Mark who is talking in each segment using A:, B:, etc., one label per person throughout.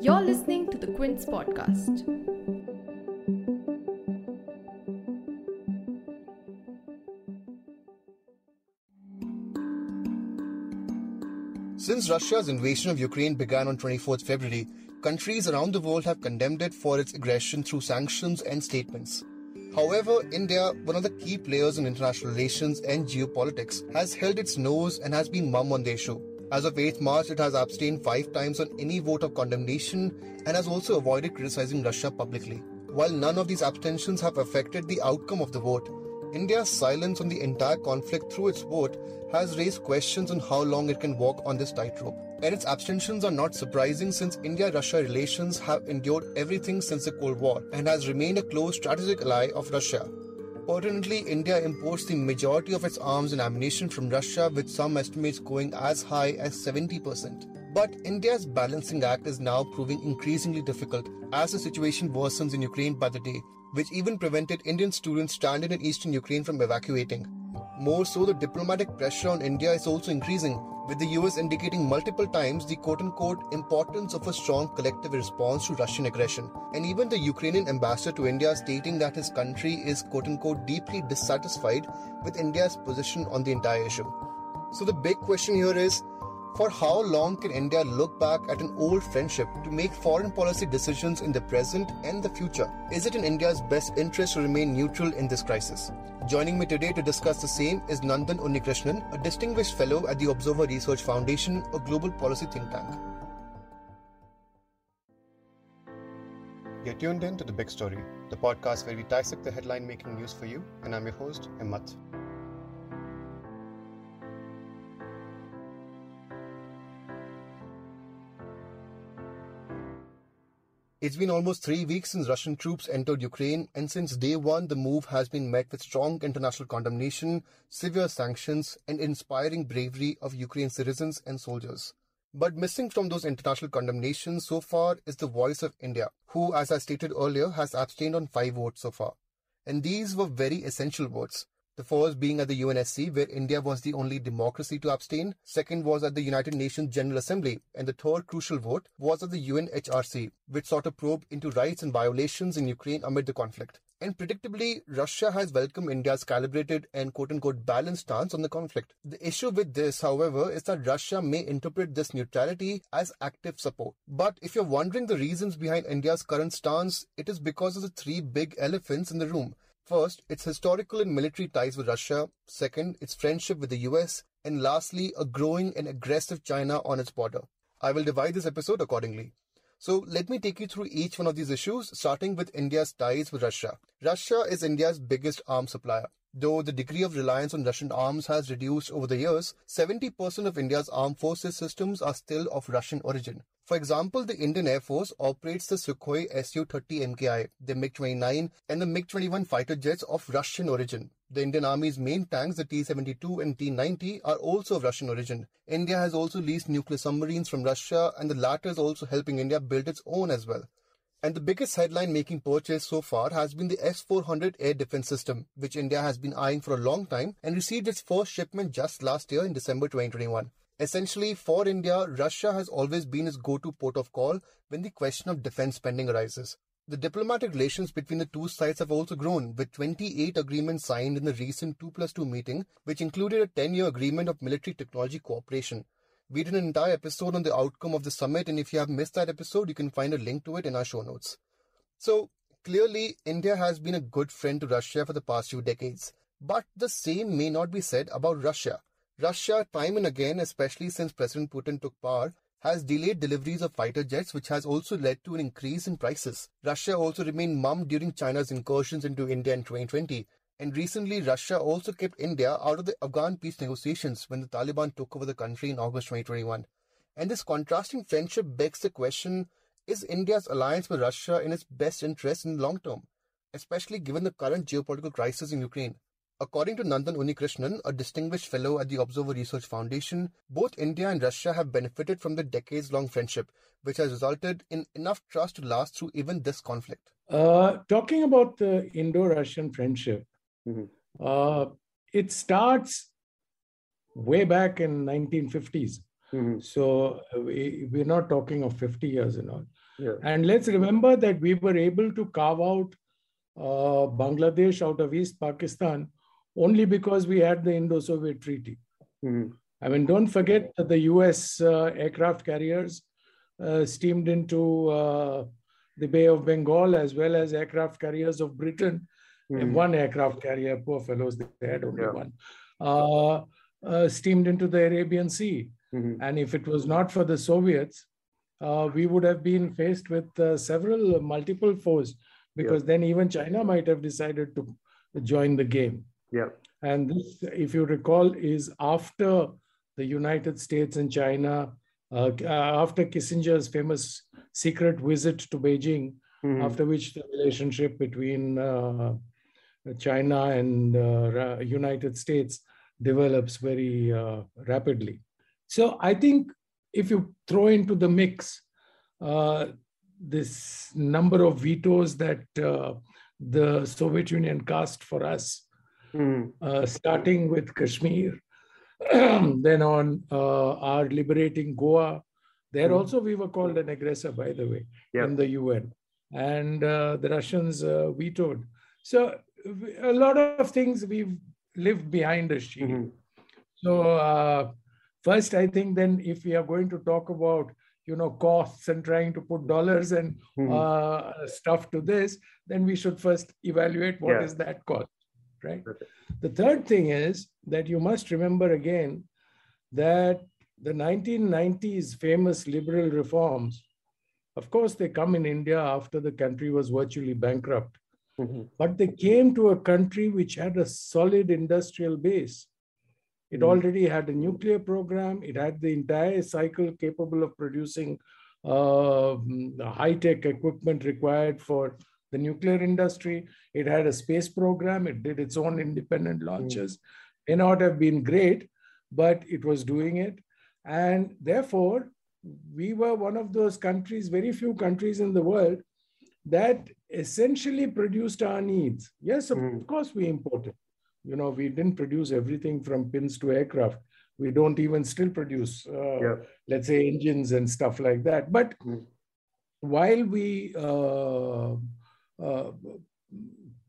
A: You're listening to the Quint podcast.
B: Since Russia's invasion of Ukraine began on 24th February, countries around the world have condemned it for its aggression through sanctions and statements. However, India, one of the key players in international relations and geopolitics, has held its nose and has been mum on the issue. As of 8th March, it has abstained five times on any vote of condemnation and has also avoided criticizing Russia publicly. While none of these abstentions have affected the outcome of the vote, India's silence on the entire conflict through its vote has raised questions on how long it can walk on this tightrope. And its abstentions are not surprising since India Russia relations have endured everything since the Cold War and has remained a close strategic ally of Russia. Pertinently, India imports the majority of its arms and ammunition from Russia, with some estimates going as high as 70%. But India's balancing act is now proving increasingly difficult as the situation worsens in Ukraine by the day, which even prevented Indian students stranded in eastern Ukraine from evacuating. More so, the diplomatic pressure on India is also increasing, with the US indicating multiple times the quote unquote importance of a strong collective response to Russian aggression, and even the Ukrainian ambassador to India stating that his country is quote unquote deeply dissatisfied with India's position on the entire issue. So, the big question here is for how long can India look back at an old friendship to make foreign policy decisions in the present and the future? Is it in India's best interest to remain neutral in this crisis? Joining me today to discuss the same is Nandan Unnikrishnan, a distinguished fellow at the Observer Research Foundation, a global policy think tank. You're tuned in to The Big Story, the podcast where we dissect the headline making news for you, and I'm your host, Himmat. It's been almost three weeks since Russian troops entered Ukraine, and since day one, the move has been met with strong international condemnation, severe sanctions, and inspiring bravery of Ukraine's citizens and soldiers. But missing from those international condemnations so far is the voice of India, who, as I stated earlier, has abstained on five votes so far. And these were very essential votes. The first being at the UNSC, where India was the only democracy to abstain. Second was at the United Nations General Assembly. And the third crucial vote was at the UNHRC, which sought a probe into rights and violations in Ukraine amid the conflict. And predictably, Russia has welcomed India's calibrated and quote unquote balanced stance on the conflict. The issue with this, however, is that Russia may interpret this neutrality as active support. But if you're wondering the reasons behind India's current stance, it is because of the three big elephants in the room. First, its historical and military ties with Russia. Second, its friendship with the US. And lastly, a growing and aggressive China on its border. I will divide this episode accordingly. So let me take you through each one of these issues, starting with India's ties with Russia. Russia is India's biggest arms supplier. Though the degree of reliance on Russian arms has reduced over the years, 70% of India's armed forces systems are still of Russian origin. For example, the Indian Air Force operates the Sukhoi Su-30 MKI, the MiG-29, and the MiG-21 fighter jets of Russian origin. The Indian Army's main tanks, the T-72 and T-90, are also of Russian origin. India has also leased nuclear submarines from Russia, and the latter is also helping India build its own as well. And the biggest headline making purchase so far has been the S 400 air defense system, which India has been eyeing for a long time and received its first shipment just last year in December 2021. Essentially, for India, Russia has always been its go to port of call when the question of defense spending arises. The diplomatic relations between the two sides have also grown, with 28 agreements signed in the recent 2 plus 2 meeting, which included a 10 year agreement of military technology cooperation. We did an entire episode on the outcome of the summit, and if you have missed that episode, you can find a link to it in our show notes. So, clearly, India has been a good friend to Russia for the past few decades. But the same may not be said about Russia. Russia, time and again, especially since President Putin took power, has delayed deliveries of fighter jets, which has also led to an increase in prices. Russia also remained mum during China's incursions into India in 2020, and recently, Russia also kept India out of the Afghan peace negotiations when the Taliban took over the country in August 2021. And this contrasting friendship begs the question is India's alliance with Russia in its best interest in the long term, especially given the current geopolitical crisis in Ukraine? According to Nandan Unnikrishnan, a distinguished fellow at the Observer Research Foundation, both India and Russia have benefited from the decades long friendship, which has resulted in enough trust to last through even this conflict.
C: Uh, talking about the Indo Russian friendship, Mm-hmm. Uh, it starts way back in 1950s Mm-hmm. So uh, we, we're not talking of 50 years and all.
B: Yeah.
C: And let's remember that we were able to carve out uh, Bangladesh out of East Pakistan only because we had the Indo Soviet Treaty.
B: Mm-hmm.
C: I mean, don't forget that the US uh, aircraft carriers uh, steamed into uh, the Bay of Bengal as well as aircraft carriers of Britain. Mm-hmm. One aircraft carrier, poor fellows, they had only yeah. one, uh, uh, steamed into the Arabian Sea. Mm-hmm. And if it was not for the Soviets, uh, we would have been faced with several multiple foes because yeah. then even China might have decided to join the game.
B: Yeah.
C: And this, if you recall, is after the United States and China, uh, after Kissinger's famous secret visit to Beijing, mm-hmm. after which the relationship between uh, China and uh, United States develops very uh, rapidly. So I think if you throw into the mix uh, this number of vetoes that uh, the Soviet Union cast for us,
B: mm.
C: uh, starting with Kashmir, then on uh, our liberating Goa. There mm. also we were called an aggressor, by the way, yep. in the UN. And uh, the Russians uh, vetoed. So a lot of things we've lived behind a shield. Mm-hmm. So uh, first, I think then if we are going to talk about you know costs and trying to put dollars and mm-hmm. uh, stuff to this then we should first evaluate what yeah. is that cost right the third thing is that you must remember again that the 1990s famous liberal reforms of course they come in india after the country was virtually bankrupt
B: mm-hmm.
C: but they came to a country which had a solid industrial base it mm. already had a nuclear program. It had the entire cycle capable of producing uh, high-tech equipment required for the nuclear industry. It had a space program. It did its own independent hmm. launches. May not have been great, but it was doing it. And therefore, we were one of those countries, very few countries in the world, that essentially produced our needs. Yes, of mm. course, we imported you know, we didn't produce everything from pins to aircraft. We don't even still produce, uh, yeah. let's say, engines and stuff like that. But mm. while we uh, uh,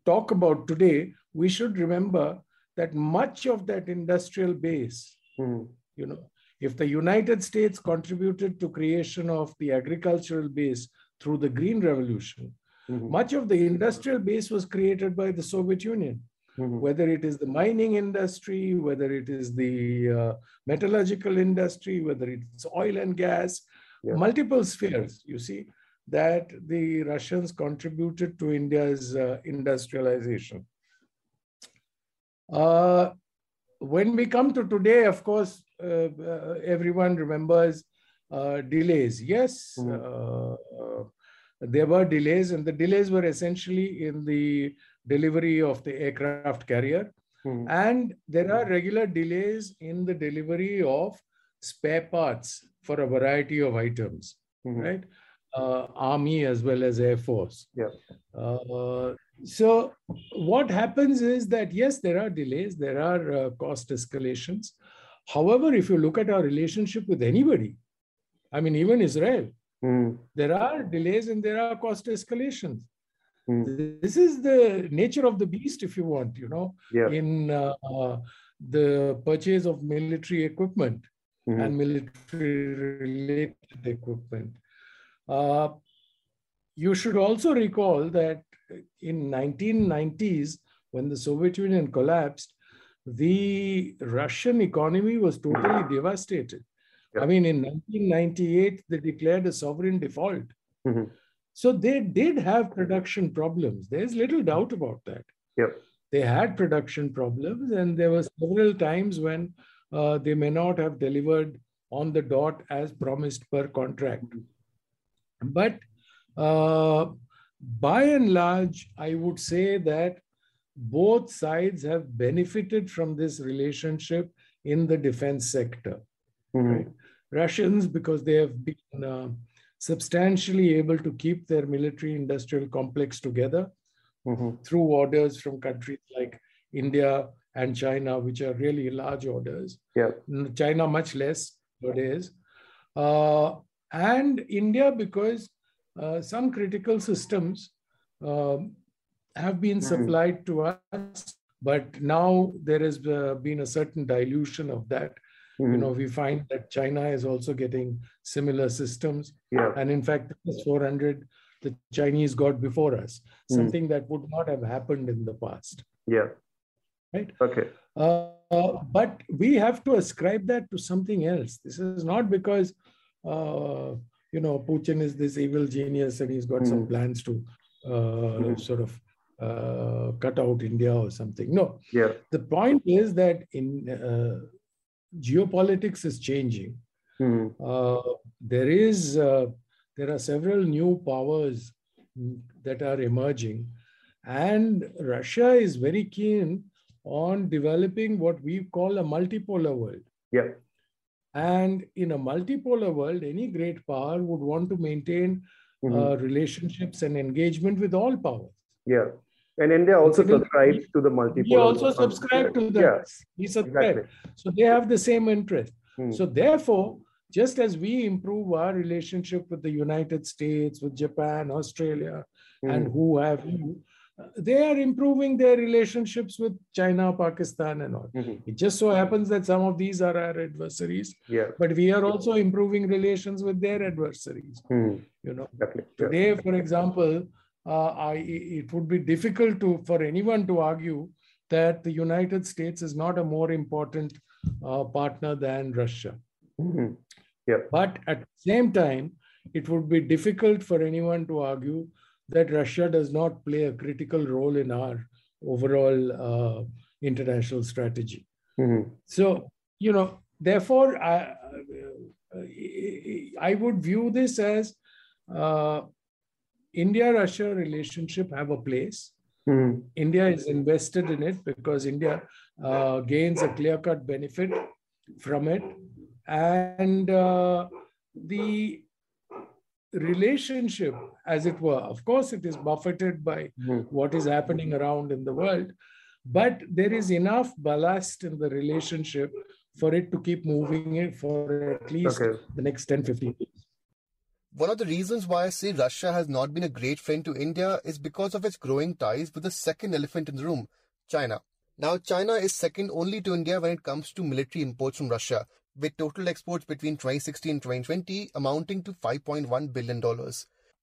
C: talk about today, we should remember that much of that industrial base,
B: mm.
C: you know, if the United States contributed to creation of the agricultural base through the Green Revolution,
B: mm-hmm.
C: much of the industrial base was created by the Soviet Union.
B: Mm-hmm.
C: whether it is the mining industry, whether it is the uh, metallurgical industry, whether it's oil and gas, yeah. multiple spheres, you see, that the Russians contributed to India's uh, industrialization. Uh, when we come to today, of course, uh, uh, everyone remembers uh, delays. Yes,
B: mm-hmm.
C: There were delays, and the delays were essentially in the delivery of the aircraft carrier.
B: Mm-hmm.
C: And there are regular delays in the delivery of spare parts for a variety of items,
B: mm-hmm.
C: right? Uh, Army as well as Air Force.
B: Yeah.
C: Uh, so what happens is that yes, there are delays, there are uh, cost escalations. However, if you look at our relationship with anybody, I mean, even Israel,
B: mm.
C: there are delays and there are cost escalations.
B: Mm.
C: This is the nature of the beast, if you want, you know,
B: yeah.
C: in uh, the purchase of military equipment
B: mm-hmm.
C: and military related equipment. Uh, you should also recall that in 1990s, when the Soviet Union collapsed, the Russian economy was totally devastated. I mean, in 1998, they declared a sovereign default.
B: Mm-hmm.
C: So they did have production problems. There's little doubt about that.
B: Yep.
C: They had production problems, and there were several times when uh, they may not have delivered on the dot as promised per contract. But uh, by and large, I would say that both sides have benefited from this relationship in the defense sector.
B: Mm-hmm.
C: Right? Russians, because they have been uh, substantially able to keep their military industrial complex together
B: mm-hmm.
C: through orders from countries like India and China, which are really large orders.
B: Yeah.
C: China, much less nowadays. Uh, and India, because uh, some critical systems um, have been
D: Mhm.
C: supplied to us, but now there has uh, been a certain dilution of that. You
D: Mhm.
C: know, we find that China is also getting similar systems.
D: yeah.
C: And in fact, the 400 the Chinese got before us,
D: Mm.
C: something that would not have happened in the past.
D: Yeah.
C: Right.
D: Okay.
C: Uh, but we have to ascribe that to something else. This is not because, uh, you know, Putin is this evil genius and he's got some
D: Mm.
C: plans to uh,
D: Mhm.
C: sort of uh, cut out India or something. No,
D: Yeah.
C: the point is that in uh, geopolitics is changing.
D: Mhm.
C: Uh, there is uh, there are several new powers mm, that are emerging and russia is very keen on developing what we call a multipolar world
D: Yeah.
C: and in a multipolar world any great power would want to maintain
D: Mhm.
C: uh, relationships and engagement with all powers
D: yeah. And India also subscribes to the multipolar.
C: we also subscribe to that
D: Yeah.
C: we subscribe
D: Exactly.
C: so they have the same interest
D: Hmm.
C: So therefore, just as we improve our relationship with the United States, with Japan, Australia, and
D: Mhm.
C: who have you, they are improving their relationships with China, Pakistan, and all.
D: Mhm.
C: It just so happens that some of these are our adversaries,
D: Yeah.
C: but we are also improving relations with their adversaries.
D: Mhm.
C: You know,
D: Exactly.
C: Today, for example, I, it would be difficult to for anyone to argue that the United States is not a more important uh, partner than Russia.
D: Mhm.
C: But at the same time, it would be difficult for anyone to argue that Russia does not play a critical role in our overall uh, international strategy.
D: Mhm.
C: So, you know, therefore, I, I would view this as uh, India-Russia relationship have a place.
D: Mhm.
C: India is invested in it because India uh, gains a clear-cut benefit from it, and uh, the relationship, as it were, of course, it is buffeted by
D: Mhm.
C: what is happening around in the world, but there is enough ballast in the relationship for it to keep moving it for at least
D: Okay.
C: the next 10, 15 years.
B: One of the reasons why I say Russia has not been a great friend to India is because of its growing ties with the second elephant in the room, China. Now, China is second only to India when it comes to military imports from Russia, with total exports between 2016 and 2020 amounting to $5.1 billion.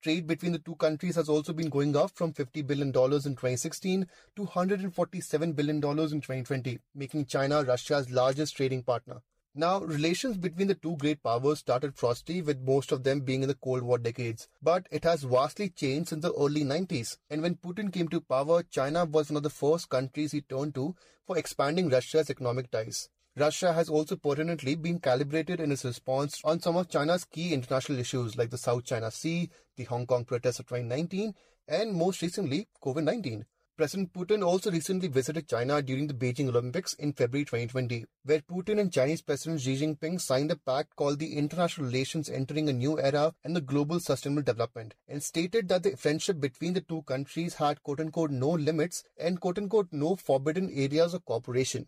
B: Trade between the two countries has also been going up from $50 billion in 2016 to $147 billion in 2020, making China Russia's largest trading partner. Now, relations between the two great powers started frosty, with most of them being in the Cold War decades. But it has vastly changed since the early 90s. And when Putin came to power, China was one of the first countries he turned to for expanding Russia's economic ties. Russia has also pertinently been calibrated in its response on some of China's key international issues like the South China Sea, the Hong Kong protests of 2019, and most recently, COVID 19. President Putin also recently visited China during the Beijing Olympics in February 2020, where Putin and Chinese President Xi Jinping signed a pact called the International Relations Entering a New Era and the Global Sustainable Development, and stated that the friendship between the two countries had quote unquote no limits and quote unquote no forbidden areas of cooperation.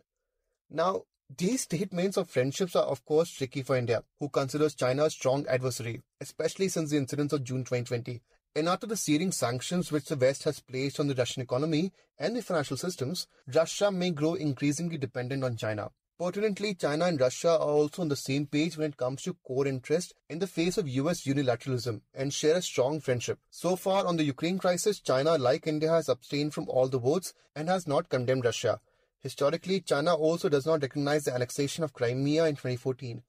B: Now, these statements of friendships are of course tricky for India, who considers China a strong adversary, especially since the incidents of June 2020. And after the searing sanctions which the West has placed on the Russian economy and the financial systems, Russia may grow increasingly dependent on China. Pertinently, China and Russia are also on the same page when it comes to core interest in the face of US unilateralism and share a strong friendship. So far on the Ukraine crisis, China, like India, has abstained from all the votes and has not condemned Russia. Historically, China also does not recognize the annexation of Crimea in 2014.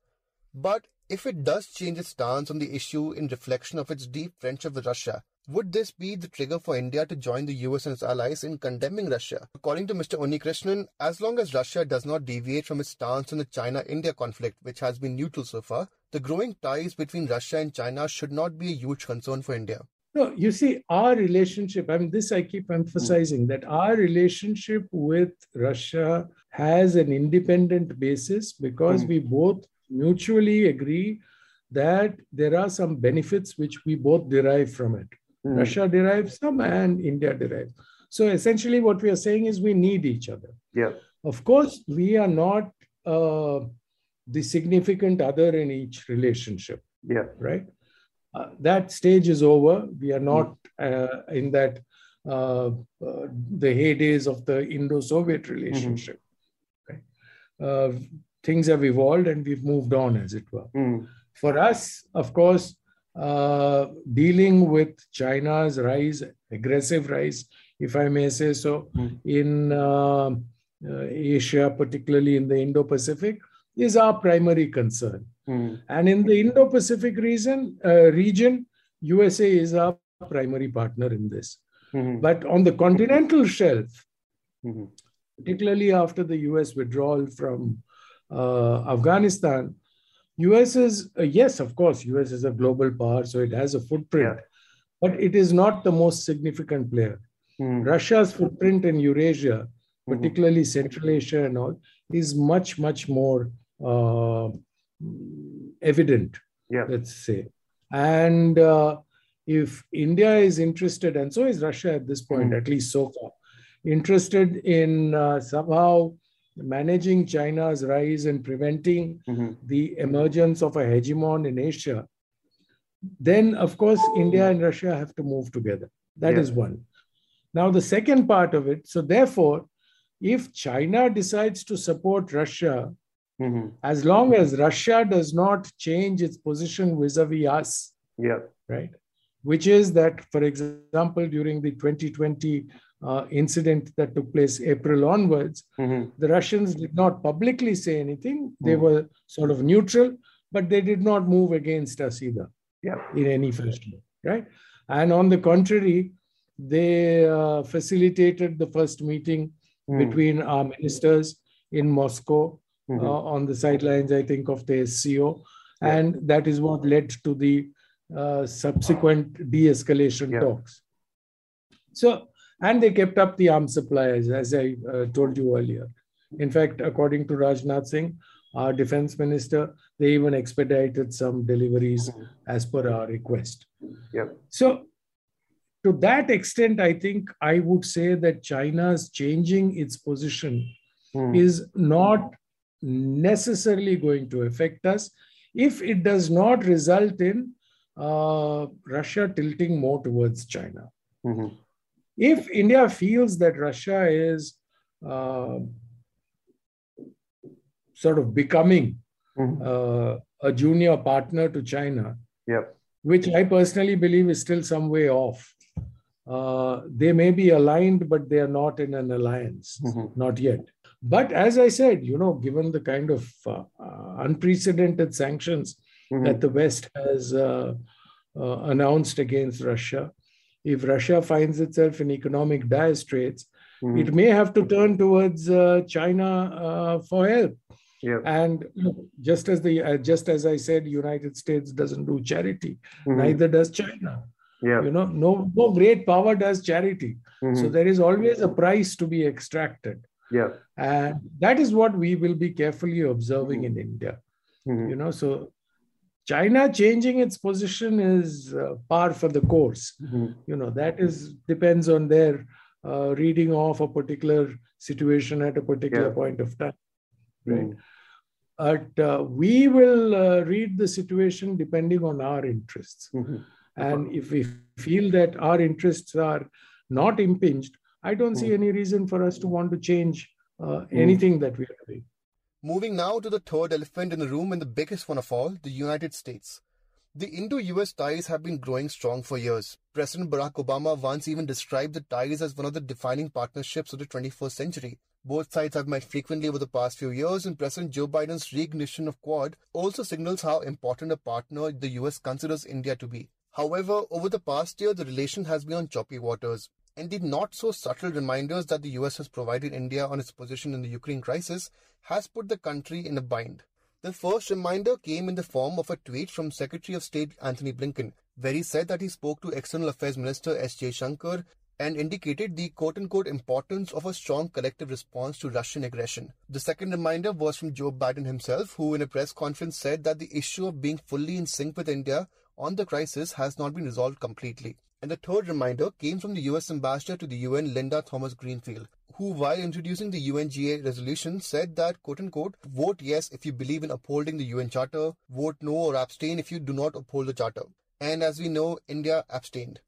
B: But if it does change its stance on the issue in reflection of its deep friendship with Russia, would this be the trigger for India to join the US and its allies in condemning Russia? According to Mr. Unnikrishnan, as long as Russia does not deviate from its stance on the China India conflict, which has been neutral so far, the growing ties between Russia and China should not be a huge concern for India.
C: No, you see, our relationship, I mean, this I keep emphasizing that our relationship with Russia has an independent basis because
D: Mm.
C: we both mutually agree that there are some benefits which we both derive from it.
D: Mhm.
C: Russia derives some and India derives. So essentially, what we are saying is we need each other.
D: Yeah.
C: Of course, we are not uh, the significant other in each relationship,
D: Yeah.
C: right? Uh, that stage is over. We are not uh, in that uh, uh, the heydays of the Indo-Soviet relationship. Right? Things have evolved and we've moved on, as it were.
D: Mm.
C: For us, of course, uh, dealing with China's rise, aggressive rise, if I may say so,
D: Mm.
C: in uh, uh, Asia, particularly in the Indo-Pacific, is our primary concern.
D: Mm.
C: And in the Indo-Pacific region, uh, region, USA is our primary partner in this.
D: Mhm.
C: But on the continental shelf,
D: Mhm.
C: particularly after the US withdrawal from Afghanistan, US is, uh, yes, of course, US is a global power, so it has a footprint, but it is not the most significant player.
D: Mm.
C: Russia's footprint in Eurasia,
D: Mhm.
C: particularly Central Asia and all, is much, much more uh, evident,
D: Yeah.
C: let's say. And uh, if India is interested, and so is Russia at this point,
D: Mhm.
C: at least so far, interested in uh, somehow managing China's rise and preventing
D: Mhm.
C: the emergence of a hegemon in Asia, then of course India and Russia have to move together. That
D: Yeah.
C: is one. Now, the second part of it, so therefore, if China decides to support Russia,
D: Mhm.
C: as long as Russia does not change its position vis a vis us,
D: Yeah.
C: right? Which is that, for example, during the 2020 uh, incident that took place April onwards,
D: Mhm.
C: the Russians did not publicly say anything. They
D: Mm.
C: were sort of neutral, but they did not move against us either
D: Yeah.
C: in any fashion, right? And on the contrary, they uh, facilitated the first meeting
D: Mm.
C: between our ministers in Moscow
D: Mhm.
C: uh, on the sidelines, I think, of the SCO.
D: Yeah.
C: And that is what led to the uh, subsequent de escalation
D: Yeah.
C: talks. So, and they kept up the arms supplies, as I uh, told you earlier. In fact, according to Rajnath Singh, our defense minister, they even expedited some deliveries
D: Mhm.
C: as per our request.
D: Yeah.
C: So, to that extent, I think I would say that China's changing its position
D: Mm.
C: is not necessarily going to affect us if it does not result in uh, Russia tilting more towards China.
D: Mhm.
C: If India feels that Russia is uh, sort of becoming
D: Mhm.
C: uh, a junior partner to China,
D: Yeah.
C: which I personally believe is still some way off. Uh, they may be aligned, but they are not in an alliance,
D: Mhm.
C: not yet. But as I said, you know, given the kind of uh, uh, unprecedented sanctions
D: Mhm.
C: that the West has uh, uh, announced against Russia, if Russia finds itself in economic dire straits,
D: Mhm.
C: it may have to turn towards uh, China uh, for help.
D: Yeah.
C: And just as the uh, just as I said, United States doesn't do charity,
D: Mhm.
C: neither does China.
D: Yeah.
C: You know, no no great power does charity. So
D: Mhm.
C: there is always a price to be extracted,
D: Yeah.
C: and that is what we will be carefully observing in India.
D: Mhm.
C: You know, so China changing its position is uh, par for the course.
D: Mhm.
C: You know, that is depends on their uh, reading of a particular situation at a particular
D: Yeah.
C: point of time. Right.
D: Mhm.
C: But uh, we will uh, read the situation depending on our interests.
D: Mhm.
C: And if we feel that our interests are not impinged, I don't see
D: Mm.
C: any reason for us to want to change uh, anything that we are doing.
B: Moving now to the third elephant in the room and the biggest one of all, the United States. The Indo US ties have been growing strong for years. President Barack Obama once even described the ties as one of the defining partnerships of the 21st century. Both sides have met frequently over the past few years, and President Joe Biden's reignition of Quad also signals how important a partner the US considers India to be. However, over the past year, the relation has been on choppy waters, and the not so subtle reminders that the US has provided India on its position in the Ukraine crisis has put the country in a bind. The first reminder came in the form of a tweet from Secretary of State Antony Blinken, where he said that he spoke to External Affairs Minister S. Jaishankar and indicated the quote unquote importance of a strong collective response to Russian aggression. The second reminder was from Joe Biden himself, who in a press conference said that the issue of being fully in sync with India on the crisis has not been resolved completely. And the third reminder came from the US ambassador to the UN, Linda Thomas Greenfield, who, while introducing the UNGA resolution, said that, quote unquote, vote yes if you believe in upholding the UN Charter, vote no or abstain if you do not uphold the Charter. And as we know, India abstained.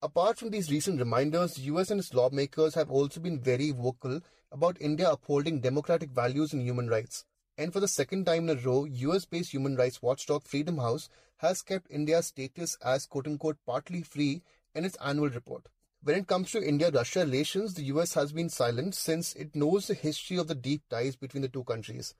B: Apart from these recent reminders, US and its lawmakers have also been very vocal about India upholding democratic values and human rights. And for the second time in a row, US based human rights watchdog Freedom House has kept India's status as quote unquote partly free in its annual report. When it comes to India Russia relations, the US has been silent since it knows the history of the deep ties between the two countries.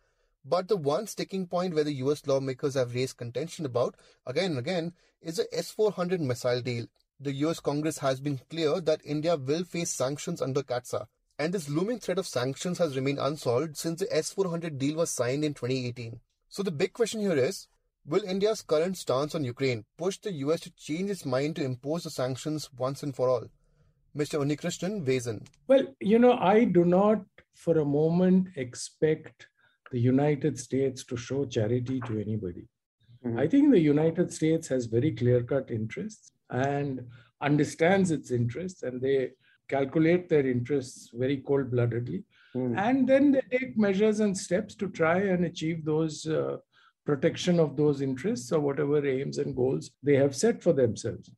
B: But the one sticking point where the US lawmakers have raised contention about again and again is the S 400 missile deal. The US Congress has been clear that India will face sanctions under CAATSA, and this looming threat of sanctions has remained unsolved since the S 400 deal was signed in 2018. So the big question here is Will India's current stance on Ukraine push the US to change its mind to impose the sanctions once and for all? Mr. Unnikrishnan weighs in.
C: Well, you know, I do not for a moment expect the United States to show charity to anybody.
D: Mhm.
C: I think the United States has very clear cut interests and understands its interests, and they calculate their interests very cold bloodedly.
D: Mhm.
C: And then they take measures and steps to try and achieve those uh, protection of those interests or whatever aims and goals they have set for themselves.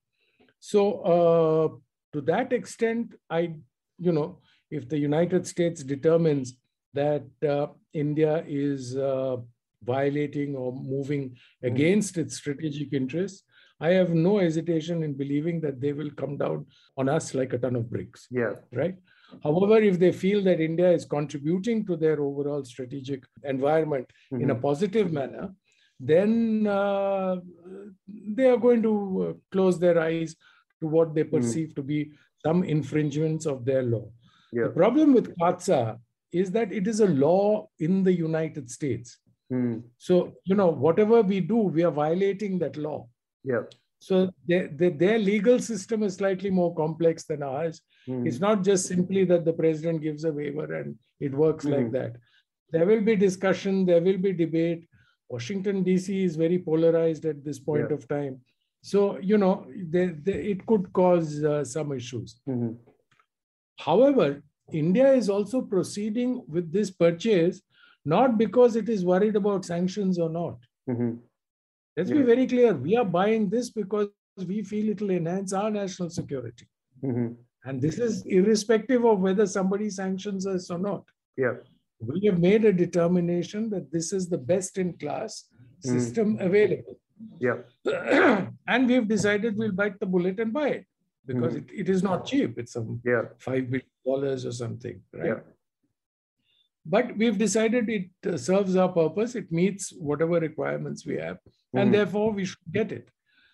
C: So, uh, to that extent, I, you know, if the United States determines that uh, India is uh, violating or moving against its strategic interests, I have no hesitation in believing that they will come down on us like a ton of bricks,
D: Yeah.
C: right? However, if they feel that India is contributing to their overall strategic environment in a
D: Mhm.
C: positive manner, then uh, they are going to uh, close their eyes to what they perceive to be some infringements of their law.
D: Yeah.
C: The problem with CAATSA is that it is a law in the United States.
D: Mhm.
C: So, you know, whatever we do, we are violating that law.
D: Yeah.
C: So their, their, their legal system is slightly more complex than ours.
D: Mhm.
C: It's not just simply that the president gives a waiver and it works like
D: Mhm.
C: that. There will be discussion, there will be debate. Washington, D.C. is very polarized at this point
D: Yeah.
C: of time. So, you know, there, there, it could cause uh, some issues.
D: Mhm.
C: However, India is also proceeding with this purchase not because it is worried about sanctions or not.
D: Mhm.
C: Let's
D: Yeah.
C: be very clear. We are buying this because we feel it will enhance our national security.
D: Mhm.
C: And this is irrespective of whether somebody sanctions us or not.
D: Yeah.
C: We have made a determination that this is the best in class
D: Mm.
C: system available.
D: Yeah.
C: and we've decided we'll bite the bullet and buy it because
D: Mhm.
C: it, it is not cheap. It's some
D: Yeah.
C: $5 billion or something, right?
D: Yeah.
C: But we've decided it uh, serves our purpose. It meets whatever requirements we have,
D: Mhm.
C: and therefore we should get it.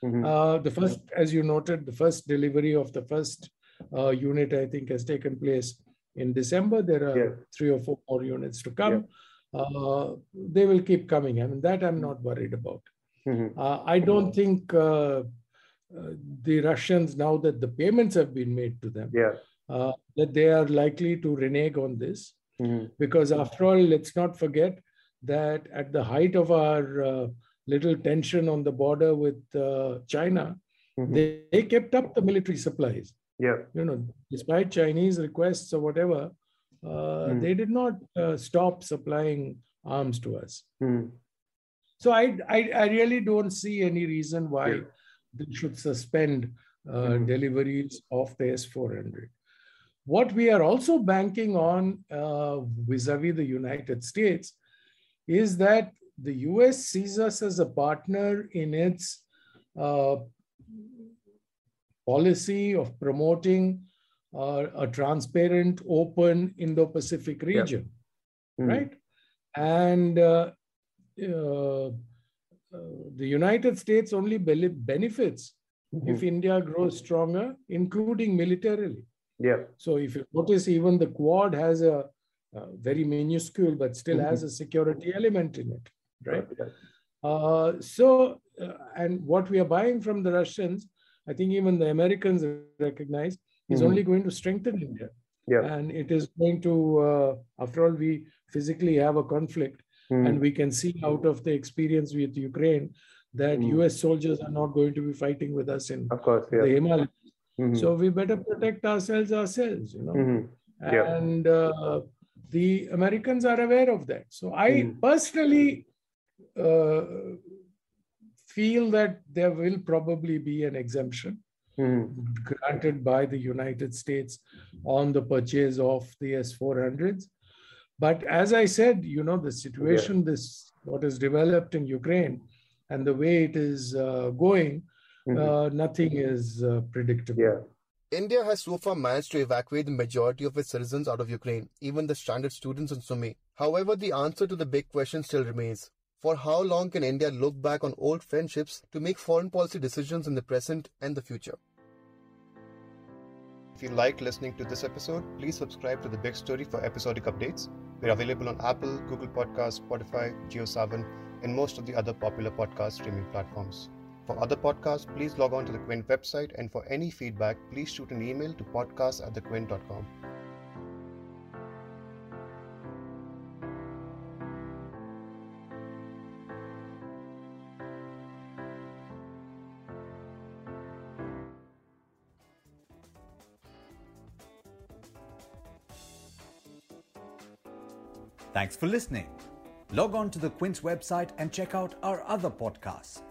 D: Mhm.
C: Uh, the first, as you noted, the first delivery of the first uh, unit, I think, has taken place in December. There are
D: Yeah.
C: three or four more units to come. Uh, they will keep coming. I mean, that I'm not worried about.
D: Mhm.
C: Uh, I don't think uh, the Russians, now that the payments have been made to them,
D: Yeah.
C: uh, that they are likely to renege on this.
D: Mhm.
C: Because after all, let's not forget that at the height of our uh, little tension on the border with uh, China,
D: Mhm.
C: they, they kept up the military supplies.
D: Yeah.
C: You know, despite Chinese requests or whatever, uh,
D: Mm.
C: they did not uh, stop supplying arms to us.
D: Mhm.
C: So I, I, I really don't see any reason why
D: Yeah.
C: they should suspend uh, deliveries of the S400. What we are also banking on uh, vis-a-vis the United States is that the US sees us as a partner in its uh, policy of promoting uh, a transparent, open Indo-Pacific region
D: Mhm.
C: right? And uh, uh, the United States only be- benefits if
D: Mhm.
C: India grows stronger, including militarily.
D: Yeah.
C: So if you notice, even the Quad has a, very minuscule, but still has a security element in it, right? Uh, so, uh, and what we are buying from the Russians, I think even the Americans recognize, is
D: Mhm.
C: only going to strengthen India.
D: Yeah.
C: And it is going to, uh, after all, we physically have a conflict,
D: Mhm.
C: and we can see out of the experience with Ukraine that
D: Mm.
C: US soldiers are not going to be fighting with us in
D: Of course.
C: the
D: Yeah.
C: Himalayas.
D: Mhm.
C: So we better protect ourselves ourselves, you know.
D: Mhm. Yeah.
C: And uh, the Americans are aware of that. So I
D: Mhm.
C: personally uh, feel that there will probably be an exemption
D: Mhm.
C: granted by the United States on the purchase of the S-400s. But as I said, you know, the situation, this what is developed in Ukraine and the way it is uh, going,
D: Mhm.
C: uh, nothing is uh, predictable.
D: Yeah.
B: India has so far managed to evacuate the majority of its citizens out of Ukraine, even the stranded students in Sumy. However, the answer to the big question still remains. For how long can India look back on old friendships to make foreign policy decisions in the present and the future? If you like listening to this episode, please subscribe to The Big Story for episodic updates. We're available on Apple, Google Podcasts, Spotify, JioSaavn, and most of the other popular podcast streaming platforms. For other podcasts, please log on to the Quint website, and for any feedback, please shoot an email to podcast at thequint.com.
E: Thanks for listening. Log on to the Quint website and check out our other podcasts.